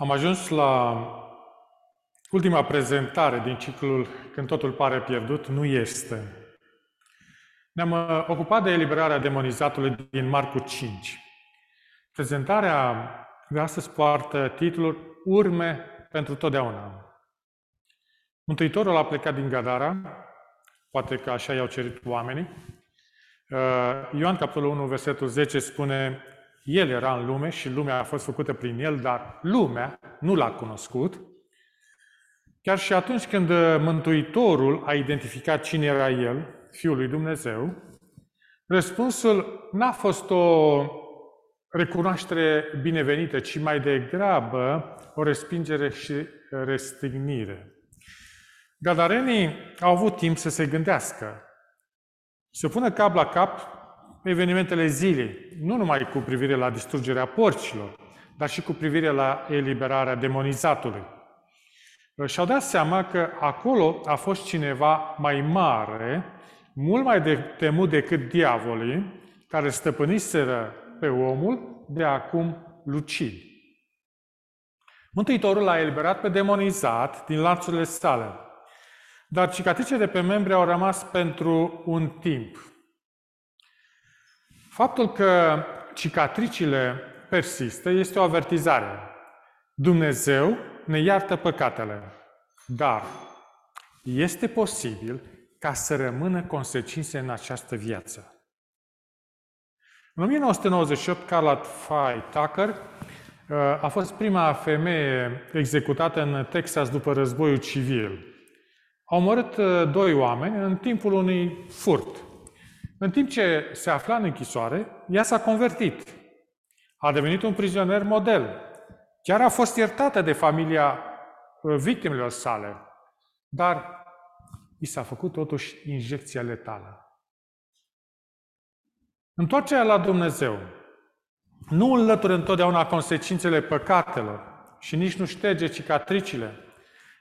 Am ajuns la ultima prezentare din ciclul Când totul pare pierdut, nu este. Ne-am uh, ocupat de eliberarea demonizatului din Marcu 5. Prezentarea de astăzi poartă titlul Urme pentru totdeauna. Mântuitorul a plecat din Gadara, poate că așa i-au cerut oamenii. Uh, Ioan, capitolul 1, versetul 10, spune el era în lume și lumea a fost făcută prin El, dar lumea nu l-a cunoscut. Chiar și atunci când Mântuitorul a identificat cine era El, Fiul lui Dumnezeu, răspunsul n-a fost o recunoaștere binevenită, ci mai degrabă o respingere și restrignire. Gadarenii au avut timp să se gândească, să pună cap la cap evenimentele zilei, nu numai cu privire la distrugerea porcilor, dar și cu privire la eliberarea demonizatului. Și-au dat seama că acolo a fost cineva mai mare, mult mai de temut decât diavolii, care stăpâniseră pe omul de acum lucid. Mântuitorul l-a eliberat pe demonizat din lanțurile sale, dar cicatricele de pe membri au rămas pentru un timp. Faptul că cicatricile persistă este o avertizare. Dumnezeu ne iartă păcatele, dar este posibil ca să rămână consecințe în această viață. În 1998, Carla Fay Tucker uh, a fost prima femeie executată în Texas după războiul civil. Au omorât uh, doi oameni în timpul unui furt. În timp ce se afla în închisoare, ea s-a convertit. A devenit un prizonier model. Chiar a fost iertată de familia uh, victimelor sale. Dar i s-a făcut totuși injecția letală. Întoarcerea la Dumnezeu nu înlătură întotdeauna consecințele păcatelor și nici nu șterge cicatricile.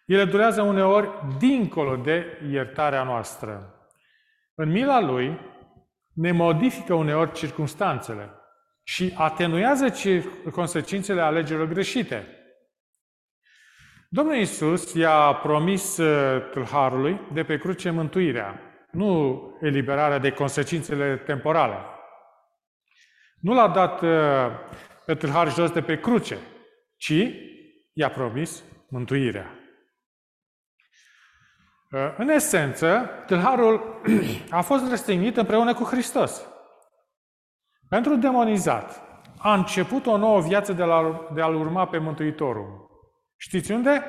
Ele durează uneori dincolo de iertarea noastră. În mila Lui, ne modifică uneori circunstanțele și atenuează consecințele alegerilor greșite. Domnul Iisus i-a promis uh, tâlharului de pe cruce mântuirea, nu eliberarea de consecințele temporale. Nu l-a dat uh, pe tâlhar jos de pe cruce, ci i-a promis mântuirea. Uh, în esență, tâlharul a fost răstignit împreună cu Hristos. Pentru demonizat, a început o nouă viață de, la, de a-L urma pe Mântuitorul. Știți unde?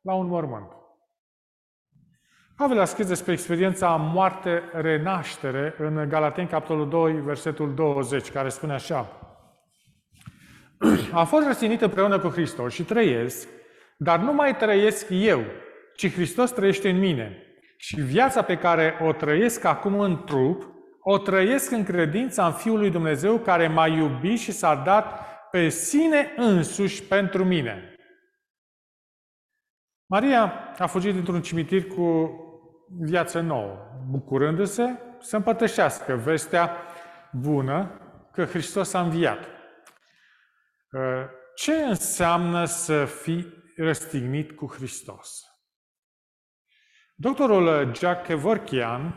La un mormânt. Pavel a scris despre experiența moarte-renaștere în Galateni, capitolul 2, versetul 20, care spune așa. A fost răstignit împreună cu Hristos și trăiesc, dar nu mai trăiesc eu, ci Hristos trăiește în mine. Și viața pe care o trăiesc acum în trup, o trăiesc în credința în Fiul lui Dumnezeu care m-a iubit și s-a dat pe sine însuși pentru mine. Maria a fugit dintr-un cimitir cu viață nouă, bucurându-se să împărtășească vestea bună că Hristos a înviat. Ce înseamnă să fii răstignit cu Hristos? Doctorul Jack Kevorkian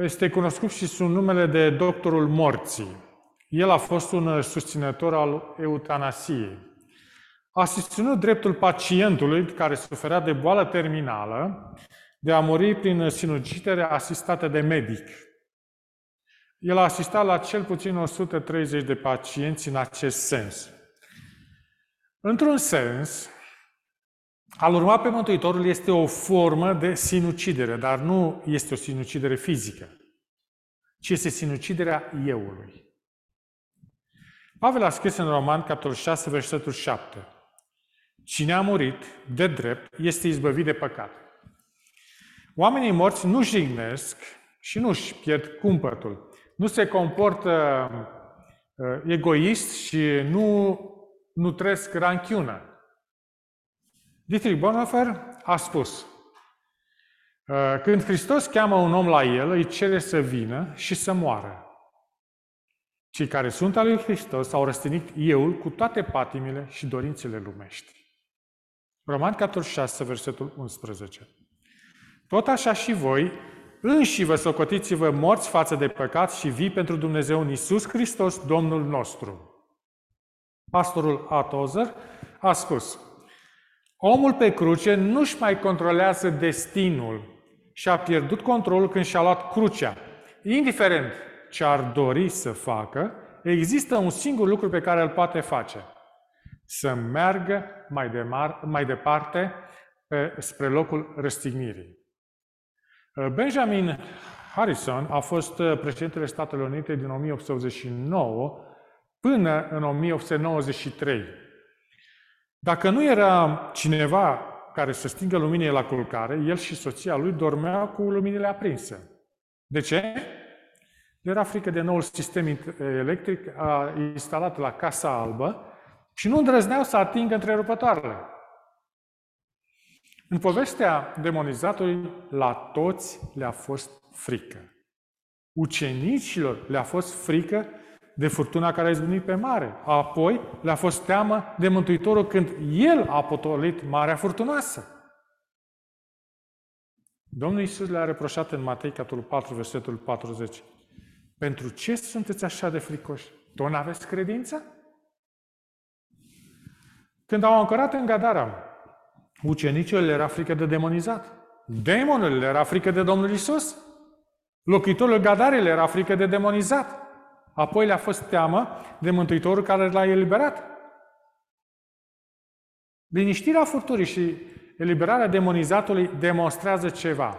este cunoscut și sub numele de doctorul morții. El a fost un susținător al eutanasiei. A susținut dreptul pacientului care suferea de boală terminală de a muri prin sinucidere asistată de medic. El a asistat la cel puțin 130 de pacienți în acest sens. Într-un sens, al urma pe Mântuitorul este o formă de sinucidere, dar nu este o sinucidere fizică, ci este sinuciderea euului. Pavel a scris în Roman, capitolul 6, versetul 7. Cine a murit de drept este izbăvit de păcat. Oamenii morți nu jignesc și nu își pierd cumpătul. Nu se comportă uh, egoist și nu nutresc ranchiună. Dietrich Bonhoeffer a spus, uh, când Hristos cheamă un om la el, îi cere să vină și să moară. Cei care sunt al lui Hristos au răstinit euul cu toate patimile și dorințele lumești. Roman capitolul 6, versetul 11. Tot așa și voi, înși vă socotiți-vă morți față de păcat și vii pentru Dumnezeu în Iisus Hristos, Domnul nostru. Pastorul Atozer a spus, omul pe cruce nu-și mai controlează destinul și a pierdut controlul când și-a luat crucea. Indiferent ce ar dori să facă, există un singur lucru pe care îl poate face. Să meargă mai, de mar- mai departe pe, spre locul răstignirii. Benjamin Harrison a fost președintele Statelor Unite din 1889 până în 1893. Dacă nu era cineva care să stingă luminile la culcare, el și soția lui dormeau cu luminile aprinse. De ce? Era frică de noul sistem electric instalat la Casa Albă și nu îndrăzneau să atingă întrerupătoarele. În povestea demonizatului, la toți le-a fost frică. Ucenicilor le-a fost frică de furtuna care a izbunit pe mare. Apoi le-a fost teamă de Mântuitorul când El a potolit marea furtunoasă. Domnul Iisus le-a reproșat în Matei, capitolul 4, versetul 40. Pentru ce sunteți așa de fricoși? Tot n-aveți credință? Când au ancorat în Gadara, ucenicilor le era frică de demonizat. Demonul le era frică de Domnul Isus. Locuitorul Gadarei le era frică de demonizat. Apoi le-a fost teamă de Mântuitorul care l-a eliberat. Liniștirea furturii și eliberarea demonizatului demonstrează ceva.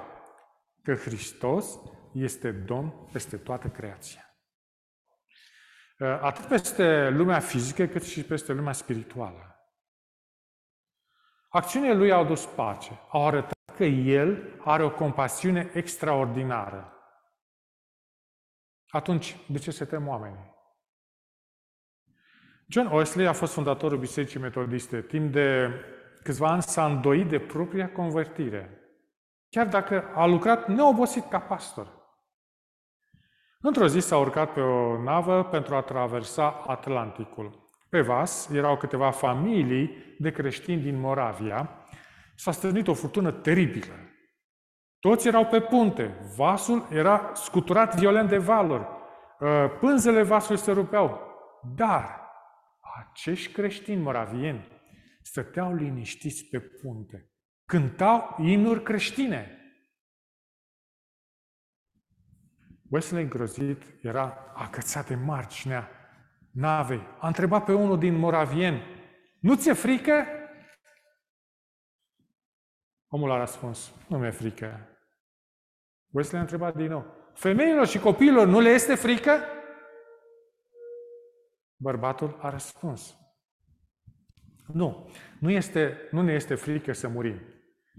Că Hristos este Domn peste toată creația. Atât peste lumea fizică, cât și peste lumea spirituală. Acțiunile lui au dus pace. Au arătat că El are o compasiune extraordinară. Atunci, de ce se tem oamenii? John Wesley a fost fondatorul Bisericii Metodiste. Timp de câțiva ani s-a îndoit de propria convertire, chiar dacă a lucrat neobosit ca pastor. Într-o zi s-a urcat pe o navă pentru a traversa Atlanticul. Pe vas erau câteva familii de creștini din Moravia. S-a stârnit o furtună teribilă. Toți erau pe punte. Vasul era scuturat violent de valuri. Uh, pânzele vasului se rupeau. Dar acești creștini moravieni stăteau liniștiți pe punte. Cântau imnuri creștine. Wesley îngrozit era acățat de marginea navei. A întrebat pe unul din moravien, nu ți-e frică? Omul a răspuns, nu mi-e frică. Wesley a întrebat din nou, femeilor și copiilor nu le este frică? Bărbatul a răspuns, nu, nu, este, nu ne este frică să murim.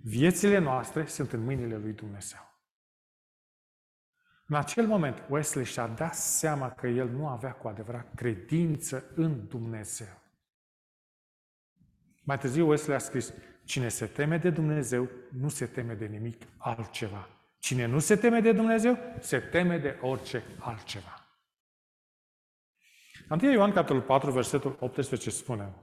Viețile noastre sunt în mâinile lui Dumnezeu. În acel moment, Wesley și-a dat seama că el nu avea cu adevărat credință în Dumnezeu. Mai târziu Wesley a scris, cine se teme de Dumnezeu, nu se teme de nimic altceva. Cine nu se teme de Dumnezeu, se teme de orice altceva. 1 Ioan, capitolul 4, versetul 18 spune,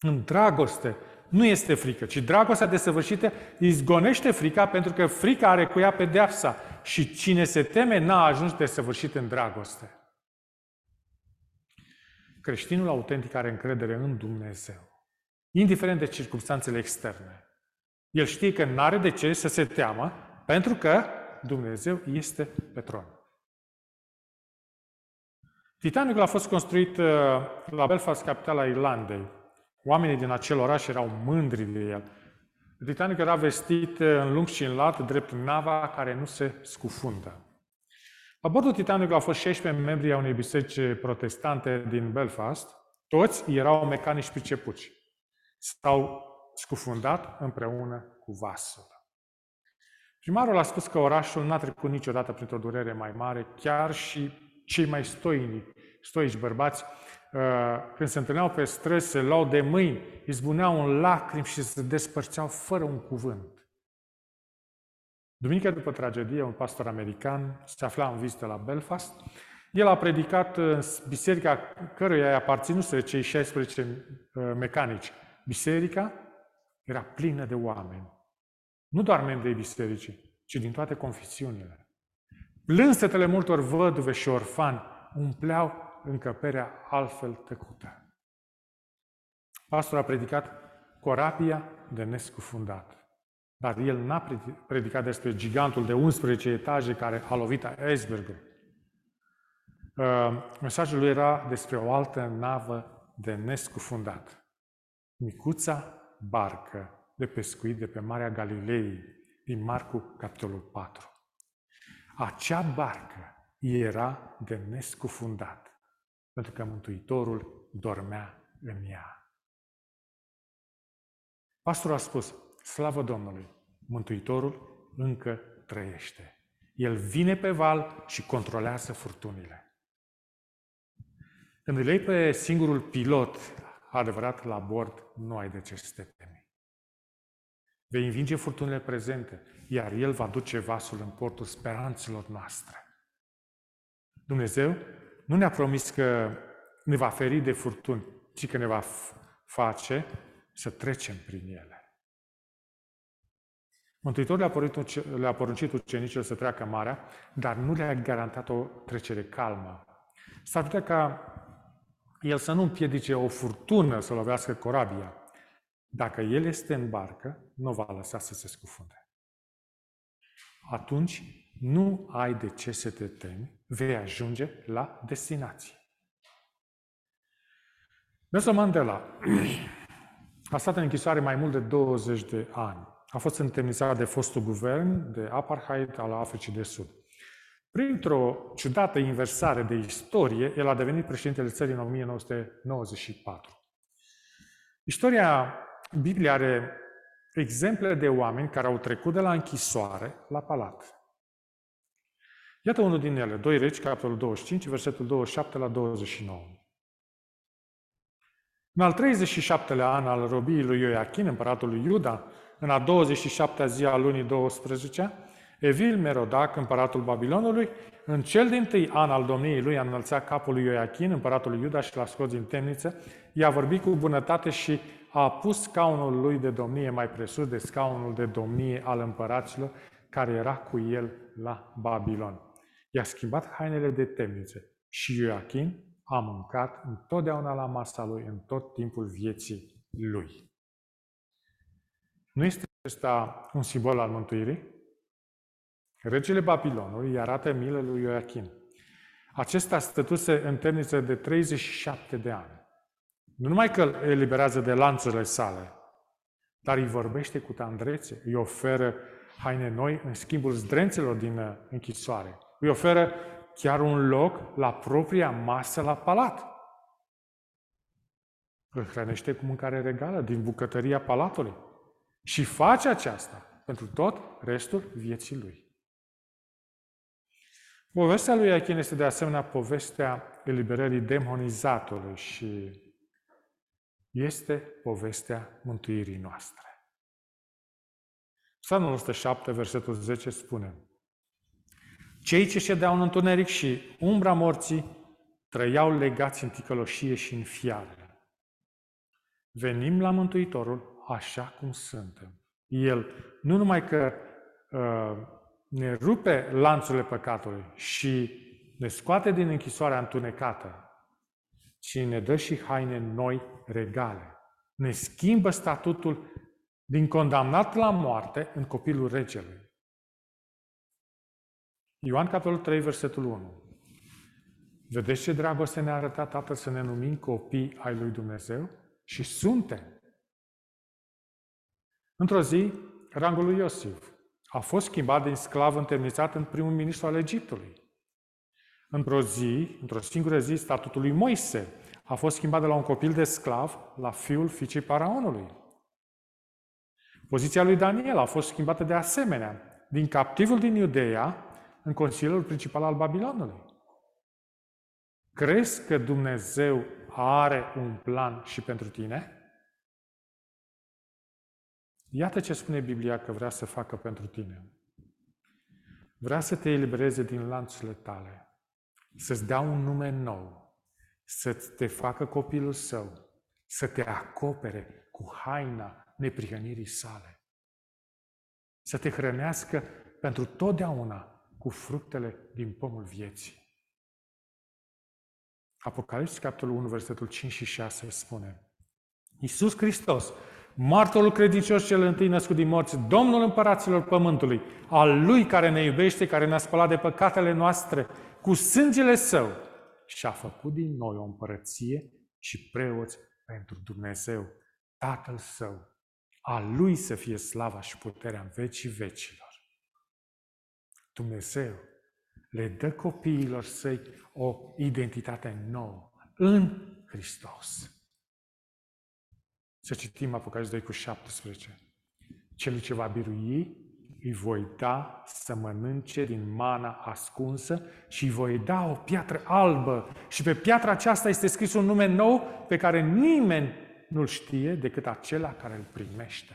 În dragoste nu este frică, ci dragostea desăvârșită izgonește frica pentru că frica are cu ea pedeapsa și cine se teme n-a ajuns desăvârșit în dragoste. Creștinul autentic are încredere în Dumnezeu, indiferent de circunstanțele externe. El știe că nu are de ce să se teamă, pentru că Dumnezeu este pe tron. Titanicul a fost construit uh, la Belfast, capitala Irlandei. Oamenii din acel oraș erau mândri de el. Titanic era vestit în lung și în lat, drept nava care nu se scufundă. La bordul Titanicului au fost 16 membri a unei biserici protestante din Belfast. Toți erau mecanici pricepuți. S-au scufundat împreună cu vasul. Primarul a spus că orașul n-a trecut niciodată printr-o durere mai mare, chiar și cei mai stoinici, stoici bărbați Uh, când se întâlneau pe străzi, se luau de mâini, izbuneau în lacrimi și se despărțeau fără un cuvânt. Duminica după tragedie, un pastor american se afla în vizită la Belfast, El a predicat în biserica căruia i-a aparținuseră cei 16 uh, mecanici. Biserica era plină de oameni. Nu doar membrii bisericii, ci din toate confesiunile. Plânsetele multor văduve și orfani umpleau încăperea altfel tăcută. Pastor a predicat corabia de nescufundat. Dar el n-a predicat despre gigantul de 11 etaje care a lovit icebergul. Uh, mesajul lui era despre o altă navă de nescufundat. Micuța barcă de pescuit de pe Marea Galilei, din Marcu, capitolul 4. Acea barcă era de nescufundat, pentru că Mântuitorul dormea în ea. Pastorul a spus, slavă Domnului, Mântuitorul încă trăiește. El vine pe val și controlează furtunile. Când îl iei pe singurul pilot adevărat la bord, nu ai de ce să te temi. Vei învinge furtunile prezente, iar El va duce vasul în portul speranțelor noastre. Dumnezeu nu ne-a promis că ne va feri de furtuni, ci că ne va face să trecem prin ele. Mântuitorul le-a, poruncit, le-a poruncit ucenicilor să treacă marea, dar nu le-a garantat o trecere calmă. S-ar putea ca el să nu împiedice o furtună să lovească corabia. Dacă el este în barcă, nu va lăsa să se scufunde. Atunci nu ai de ce să te temi, vei ajunge la destinație. Nelson Mandela A stat în închisoare mai mult de 20 de ani. A fost întemnițat de fostul guvern de apartheid al Africii de Sud. Printr-o ciudată inversare de istorie, el a devenit președintele țării în 1994. Istoria Bibliei are exemple de oameni care au trecut de la închisoare la palat. Iată unul din ele, 2 Regi, capitolul 25, versetul 27 la 29. În al 37-lea an al robiei lui Ioachim, împăratul lui Iuda, în a 27-a zi a lunii 12 Evil Merodac, împăratul Babilonului, în cel din tâi an al domniei lui, a înălțat capul lui Ioachim, împăratul lui Iuda, și l-a scos din temniță, i-a vorbit cu bunătate și a pus scaunul lui de domnie mai presus de scaunul de domnie al împăraților, care era cu el la Babilon. I-a schimbat hainele de temniță și Ioachim a mâncat întotdeauna la masa lui, în tot timpul vieții lui. Nu este acesta un simbol al mântuirii? Regele Babilonului îi arată milă lui Ioachim. Acesta stătuse în temniță de 37 de ani. Nu numai că îl eliberează de lanțurile sale, dar îi vorbește cu tandrețe, îi oferă haine noi în schimbul zdrențelor din închisoare. Îi oferă chiar un loc la propria masă la palat. Îl hrănește cu mâncare regală din bucătăria palatului. Și face aceasta pentru tot restul vieții lui. Povestea lui Iachim este de asemenea povestea eliberării demonizatului și este povestea mântuirii noastre. Psalmul 107, versetul 10 spune cei ce ședeau în întuneric și umbra morții trăiau legați în ticăloșie și în fiare. Venim la Mântuitorul așa cum suntem. El nu numai că uh, ne rupe lanțurile păcatului și ne scoate din închisoarea întunecată, ci ne dă și haine noi regale. Ne schimbă statutul din condamnat la moarte în copilul regelui. Ioan capitolul 3, versetul 1. Vedeți ce dragoste ne-a arătat Tatăl să ne numim copii ai lui Dumnezeu? Și suntem. Într-o zi, rangul lui Iosif a fost schimbat din sclav întemnițat în primul ministru al Egiptului. Într-o zi, într-o singură zi, statutul lui Moise a fost schimbat de la un copil de sclav la fiul fiicei paraonului. Poziția lui Daniel a fost schimbată de asemenea, din captivul din Iudeea în Consiliul Principal al Babilonului. Crezi că Dumnezeu are un plan și pentru tine? Iată ce spune Biblia că vrea să facă pentru tine. Vrea să te elibereze din lanțurile tale. să-ți dea un nume nou, să te facă copilul său, să te acopere cu haina neprihănirii sale, să te hrănească pentru totdeauna cu fructele din pomul vieții. Apocalipsa, capitolul 1, versetul 5 și 6 spune Iisus Hristos, martorul credincios cel întâi născut din morți, Domnul împăraților pământului, al Lui care ne iubește, care ne-a spălat de păcatele noastre, cu sângele Său, și a făcut din noi o împărăție și preoți pentru Dumnezeu, Tatăl Său. A Lui să fie slava și puterea în vecii vecilor. Dumnezeu le dă copiilor săi o identitate nouă în Hristos. Să citim Apocalipsa 2 cu 17. Celui ce va birui, îi voi da să mănânce din mana ascunsă și îi voi da o piatră albă. Și pe piatra aceasta este scris un nume nou pe care nimeni nu-l știe decât acela care îl primește.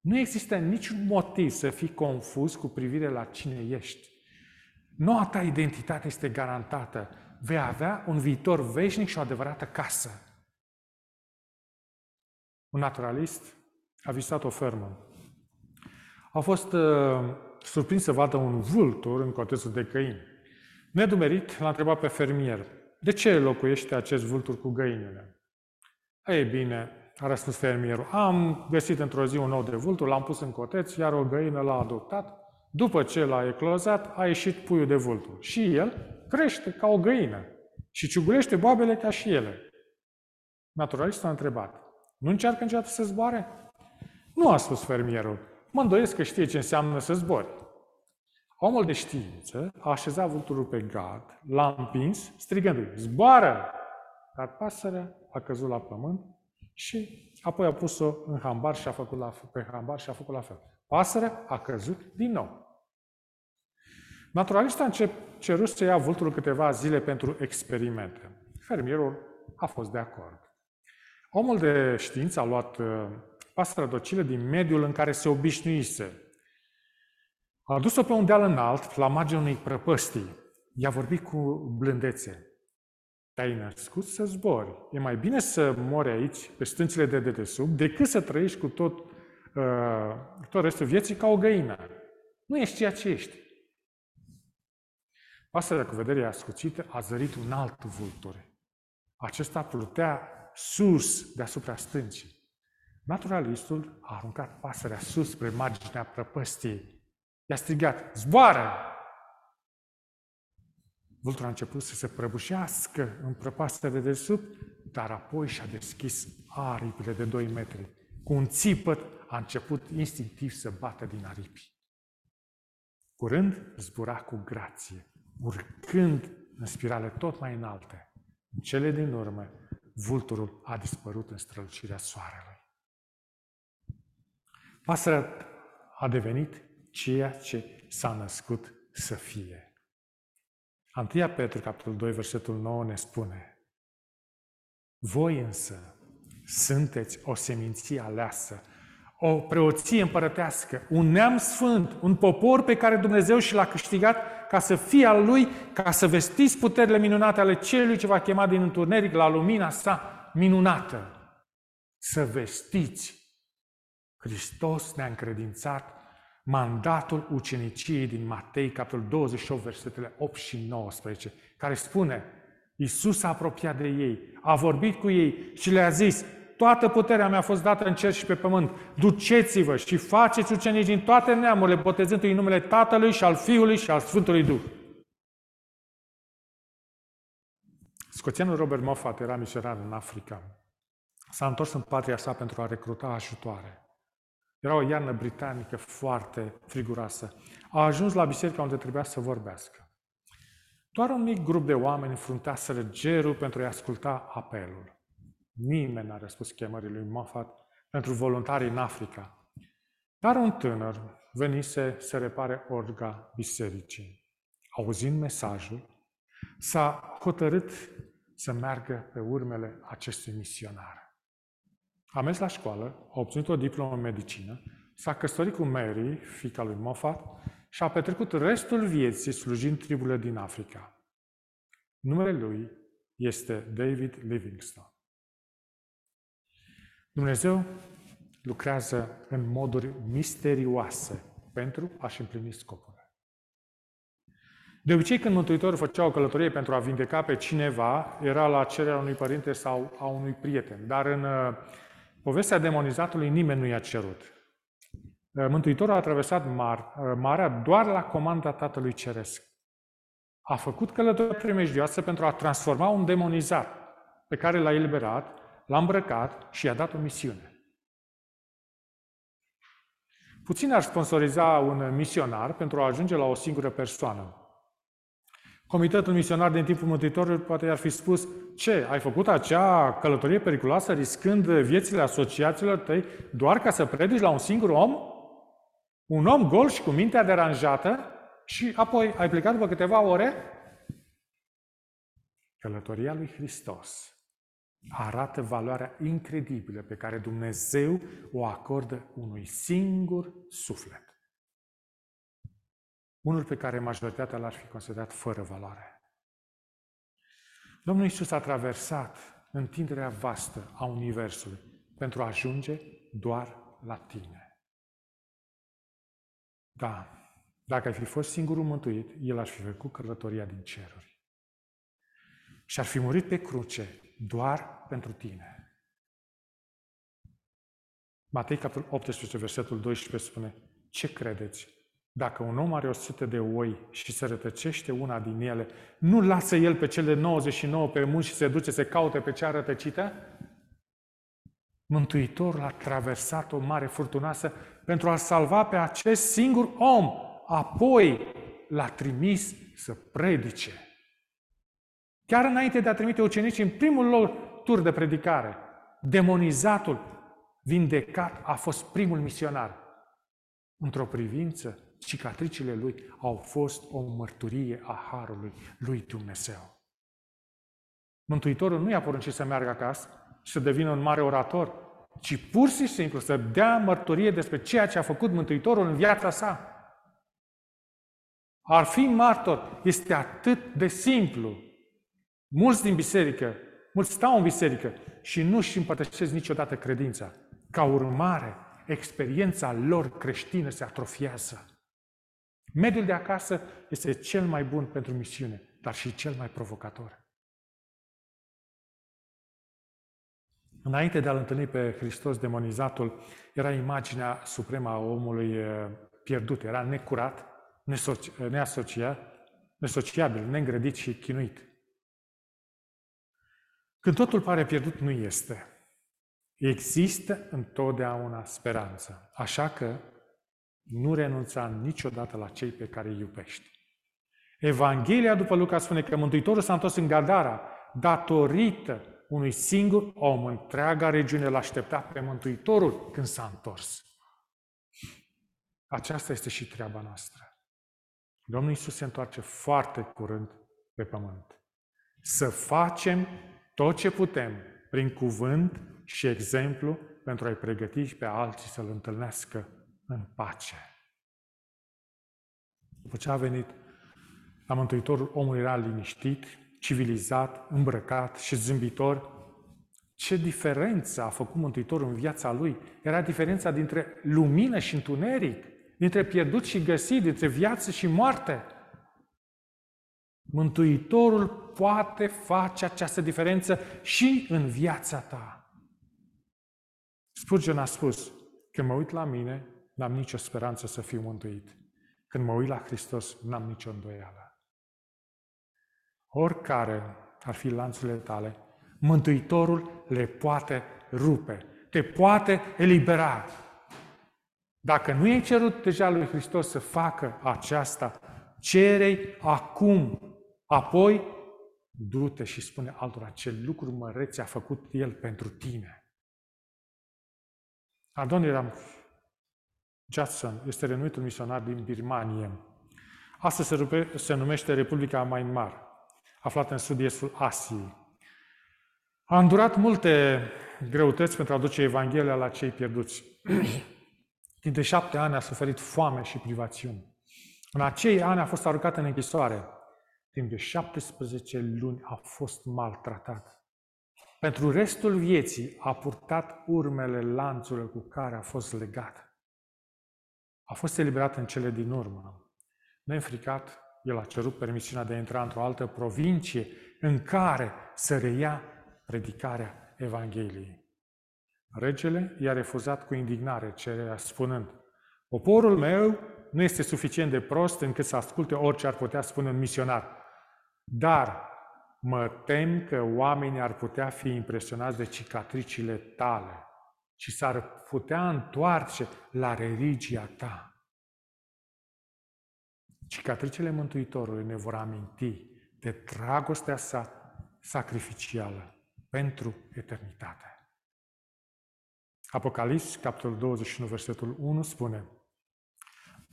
Nu există niciun motiv să fii confuz cu privire la cine ești. Noua ta identitate este garantată. Vei avea un viitor veșnic și o adevărată casă. Un naturalist a vizitat o fermă. A fost uh, surprins să vadă un vultur în cotezul de găini. Nedumerit, l-a întrebat pe fermier, de ce locuiește acest vultur cu găinile? Ei bine, a răspuns fermierul, am găsit într-o zi un nou de vultur, l-am pus în coteț, iar o găină l-a adoptat. După ce l-a eclozat, a ieșit puiul de vultur. Și el crește ca o găină și ciugulește boabele ca și ele. Naturalistul a întrebat, nu încearcă niciodată să zboare? Nu a spus fermierul. Mă îndoiesc că știe ce înseamnă să zbori. Omul de știință a așezat vulturul pe gard, l-a împins, strigându-i, zboară! Dar pasărea a căzut la pământ și apoi a pus-o în hambar și a făcut la, pe hambar și a făcut la fel. Pasărea a căzut din nou. Naturalistul a cerut să ia vulturul câteva zile pentru experimente. Fermierul a fost de acord. Omul de știință a luat uh, pasărea docilă din mediul în care se obișnuise. A dus-o pe un deal înalt, la marginea unei prăpăstii. I-a vorbit cu blândețe. Te-ai născut să zbori. E mai bine să mori aici, pe stânțile de dedesubt, decât să trăiești cu tot, uh, tot restul vieții ca o găină. Nu ești ceea ce ești. Pasărea cu vederea ascuțită a zărit un alt vultur. Acesta plutea sus deasupra stâncii. Naturalistul a aruncat pasărea sus spre marginea prăpăstiei. I-a strigat, zboară! Vulturul a început să se prăbușească în prăpastia de desubt, dar apoi și-a deschis aripile de 2 metri. Cu un țipăt a început instinctiv să bată din aripi. Curând zbura cu grație, urcând în spirale tot mai înalte. În cele din urmă, vulturul a dispărut în strălucirea soarelui. Pasărea a devenit ceea ce s-a născut să fie. Antia Petru, capitolul 2, versetul 9 ne spune Voi însă sunteți o seminție aleasă, o preoție împărătească, un neam sfânt, un popor pe care Dumnezeu și l-a câștigat ca să fie al Lui, ca să vestiți puterile minunate ale Celui ce va chema din întuneric la lumina sa minunată. Să vestiți. Hristos ne-a încredințat mandatul uceniciei din Matei, capitolul 28, versetele 8 și 19, care spune, Iisus a apropiat de ei, a vorbit cu ei și le-a zis, toată puterea mi-a fost dată în cer și pe pământ. Duceți-vă și faceți ucenici din toate neamurile, botezându-i în numele Tatălui și al Fiului și al Sfântului Duh. Scoțianul Robert Moffat era misionar în Africa. S-a întors în patria sa pentru a recruta ajutoare. Era o iarnă britanică foarte friguroasă. A ajuns la biserica unde trebuia să vorbească. Doar un mic grup de oameni înfruntaseră gerul pentru a-i asculta apelul. Nimeni n-a răspuns chemării lui Moffat pentru voluntari în Africa. Dar un tânăr venise să repare orga bisericii. Auzind mesajul, s-a hotărât să meargă pe urmele acestui misionar. A mers la școală, a obținut o diplomă în medicină, s-a căsătorit cu Mary, fica lui Moffat, și a petrecut restul vieții slujind triburile din Africa. Numele lui este David Livingstone. Dumnezeu lucrează în moduri misterioase pentru a-și împlini scopul. De obicei, când Mântuitorul făcea o călătorie pentru a vindeca pe cineva, era la cererea unui părinte sau a unui prieten. Dar în uh, povestea demonizatului nimeni nu i-a cerut. Uh, Mântuitorul a traversat mar, uh, marea doar la comanda Tatălui Ceresc. A făcut călătorie primejdioasă pentru a transforma un demonizat pe care l-a eliberat, l-a îmbrăcat și i-a dat o misiune. Puțin ar sponsoriza un misionar pentru a ajunge la o singură persoană. Comitetul misionar din timpul Mântuitorului poate ar fi spus ce, ai făcut acea călătorie periculoasă riscând viețile asociațiilor tăi doar ca să predici la un singur om? Un om gol și cu mintea deranjată și apoi ai plecat după câteva ore? Călătoria lui Hristos arată valoarea incredibilă pe care Dumnezeu o acordă unui singur suflet. Unul pe care majoritatea l-ar fi considerat fără valoare. Domnul Iisus a traversat întinderea vastă a Universului pentru a ajunge doar la tine. Da, dacă ai fi fost singurul mântuit, El ar fi făcut călătoria din ceruri. Și ar fi murit pe cruce doar pentru tine. Matei, capitolul 18, versetul 12 spune, ce credeți? Dacă un om are o sută de oi și se rătăcește una din ele, nu lasă el pe cele 99 pe munți și se duce să caute pe cea rătăcită? Mântuitorul a traversat o mare furtunoasă pentru a salva pe acest singur om. Apoi l-a trimis să predice. Chiar înainte de a trimite ucenicii în primul lor tur de predicare, demonizatul vindecat a fost primul misionar. Într-o privință, cicatricile lui au fost o mărturie a Harului lui Dumnezeu. Mântuitorul nu i-a poruncit să meargă acasă și să devină un mare orator, ci pur și simplu să dea mărturie despre ceea ce a făcut Mântuitorul în viața sa. Ar fi martor este atât de simplu. Mulți din biserică, mulți stau în biserică și nu își împărtășesc niciodată credința. Ca urmare, experiența lor creștină se atrofiază. Mediul de acasă este cel mai bun pentru misiune, dar și cel mai provocator. Înainte de a-L întâlni pe Hristos demonizatul, era imaginea supremă a omului eh, pierdut, era necurat, neasociat, nesociabil, neîngrădit și chinuit. Când totul pare pierdut, nu este. Există întotdeauna speranță. Așa că nu renunța niciodată la cei pe care îi iubești. Evanghelia după Luca spune că Mântuitorul s-a întors în Gadara datorită unui singur om. Întreaga regiune l-a așteptat pe Mântuitorul când s-a întors. Aceasta este și treaba noastră. Domnul Iisus se întoarce foarte curând pe pământ. Să facem tot ce putem prin cuvânt și exemplu pentru a-i pregăti pe alții să-L întâlnească în pace. După ce a venit la Mântuitorul, omul era liniștit, civilizat, îmbrăcat și zâmbitor. Ce diferență a făcut Mântuitorul în viața lui? Era diferența dintre lumină și întuneric, dintre pierdut și găsit, dintre viață și moarte. Mântuitorul poate face această diferență și în viața ta. Spurgeon a spus, când mă uit la mine, N-am nicio speranță să fiu mântuit. Când mă uit la Hristos, n-am nicio îndoială. Oricare ar fi lanțurile tale, Mântuitorul le poate rupe, te poate elibera. Dacă nu ai cerut deja lui Hristos să facă aceasta, cerei acum. Apoi, du-te și spune altora ce lucruri măreți a făcut El pentru tine. Adoniram Judson este renumitul misionar din Birmanie. Astăzi se, rupe, se numește Republica Myanmar, aflată în sud-estul Asiei. A îndurat multe greutăți pentru a aduce Evanghelia la cei pierduți. Timp de șapte ani a suferit foame și privațiuni. În acei ani a fost aruncat în închisoare. Timp de 17 luni a fost maltratat. Pentru restul vieții a purtat urmele lanțului cu care a fost legat. A fost eliberat în cele din urmă. Neînfricat, el a cerut permisiunea de a intra într-o altă provincie în care să reia predicarea Evangheliei. Regele i-a refuzat cu indignare cererea, spunând, Poporul meu nu este suficient de prost încât să asculte orice ar putea spune un misionar. Dar mă tem că oamenii ar putea fi impresionați de cicatricile tale și s-ar putea întoarce la religia ta. Cicatricele Mântuitorului ne vor aminti de dragostea sa sacrificială pentru eternitate. Apocalips, capitolul 21, versetul 1, spune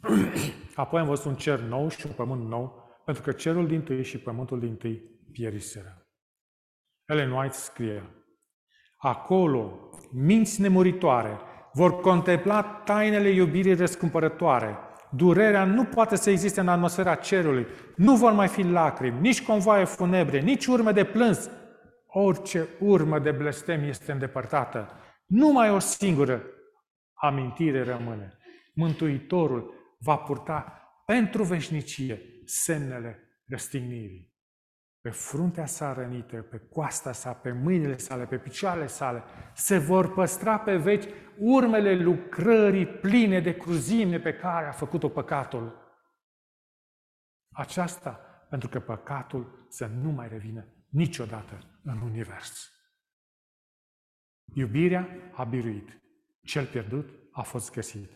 Apoi am văzut un cer nou și un pământ nou, pentru că cerul din tâi și pământul din tâi pieriseră. Ellen White scrie, Acolo, minți nemuritoare vor contempla tainele iubirii răscumpărătoare. Durerea nu poate să existe în atmosfera cerului. Nu vor mai fi lacrimi, nici convoaie funebre, nici urme de plâns. Orice urmă de blestem este îndepărtată. Numai o singură amintire rămâne. Mântuitorul va purta pentru veșnicie semnele răstignirii. Pe fruntea sa rănită, pe coasta sa, pe mâinile sale, pe picioarele sale, se vor păstra pe veci urmele lucrării pline de cruzime pe care a făcut-o păcatul. Aceasta pentru că păcatul să nu mai revină niciodată în univers. Iubirea a biruit. Cel pierdut a fost găsit.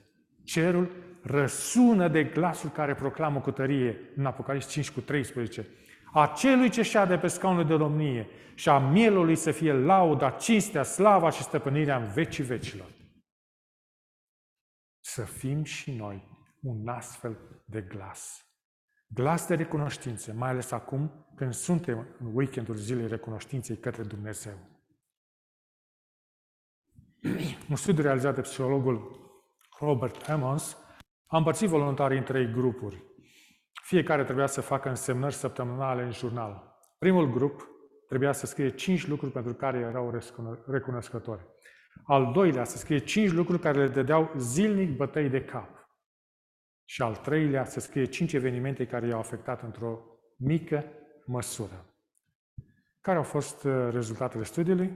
Cerul răsună de glasul care proclamă cu tărie în Apocalips 5 cu 13. A celui ce șade pe scaunul de domnie și a mielului să fie lauda, cinstea, slava și stăpânirea în vecii vecilor. Să fim și noi un astfel de glas. Glas de recunoștință, mai ales acum când suntem în weekendul zilei recunoștinței către Dumnezeu. Un studiu realizat de psihologul Robert Emmons a împărțit voluntarii în trei grupuri. Fiecare trebuia să facă însemnări săptămânale în jurnal. Primul grup trebuia să scrie cinci lucruri pentru care erau recunoscători. Al doilea să scrie cinci lucruri care le dădeau zilnic bătăi de cap. Și al treilea să scrie cinci evenimente care i-au afectat într-o mică măsură. Care au fost uh, rezultatele studiului?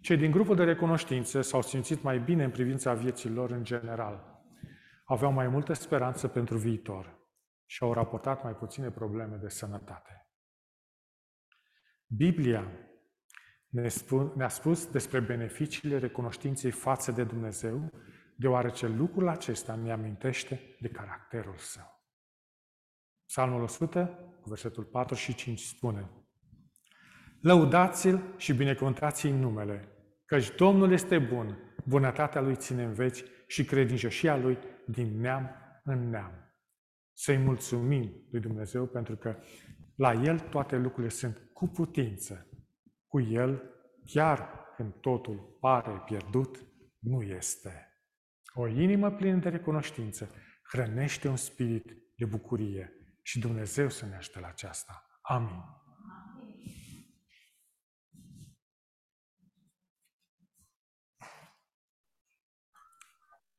Cei din grupul de recunoștință s-au simțit mai bine în privința vieții lor în general. Aveau mai multă speranță pentru viitor și au raportat mai puține probleme de sănătate. Biblia ne ne-a spus despre beneficiile recunoștinței față de Dumnezeu, deoarece lucrul acesta ne amintește de caracterul său. Psalmul 100, versetul 4 și 5 spune Lăudați-l și binecuvântați-i numele, căci Domnul este bun, bunătatea lui ține în veci și credincioșia lui din neam în neam. Să-i mulțumim lui Dumnezeu pentru că la El toate lucrurile sunt cu putință. Cu El, chiar când totul pare pierdut, nu este. O inimă plină de recunoștință hrănește un spirit de bucurie și Dumnezeu să ne ajute la aceasta. Amin.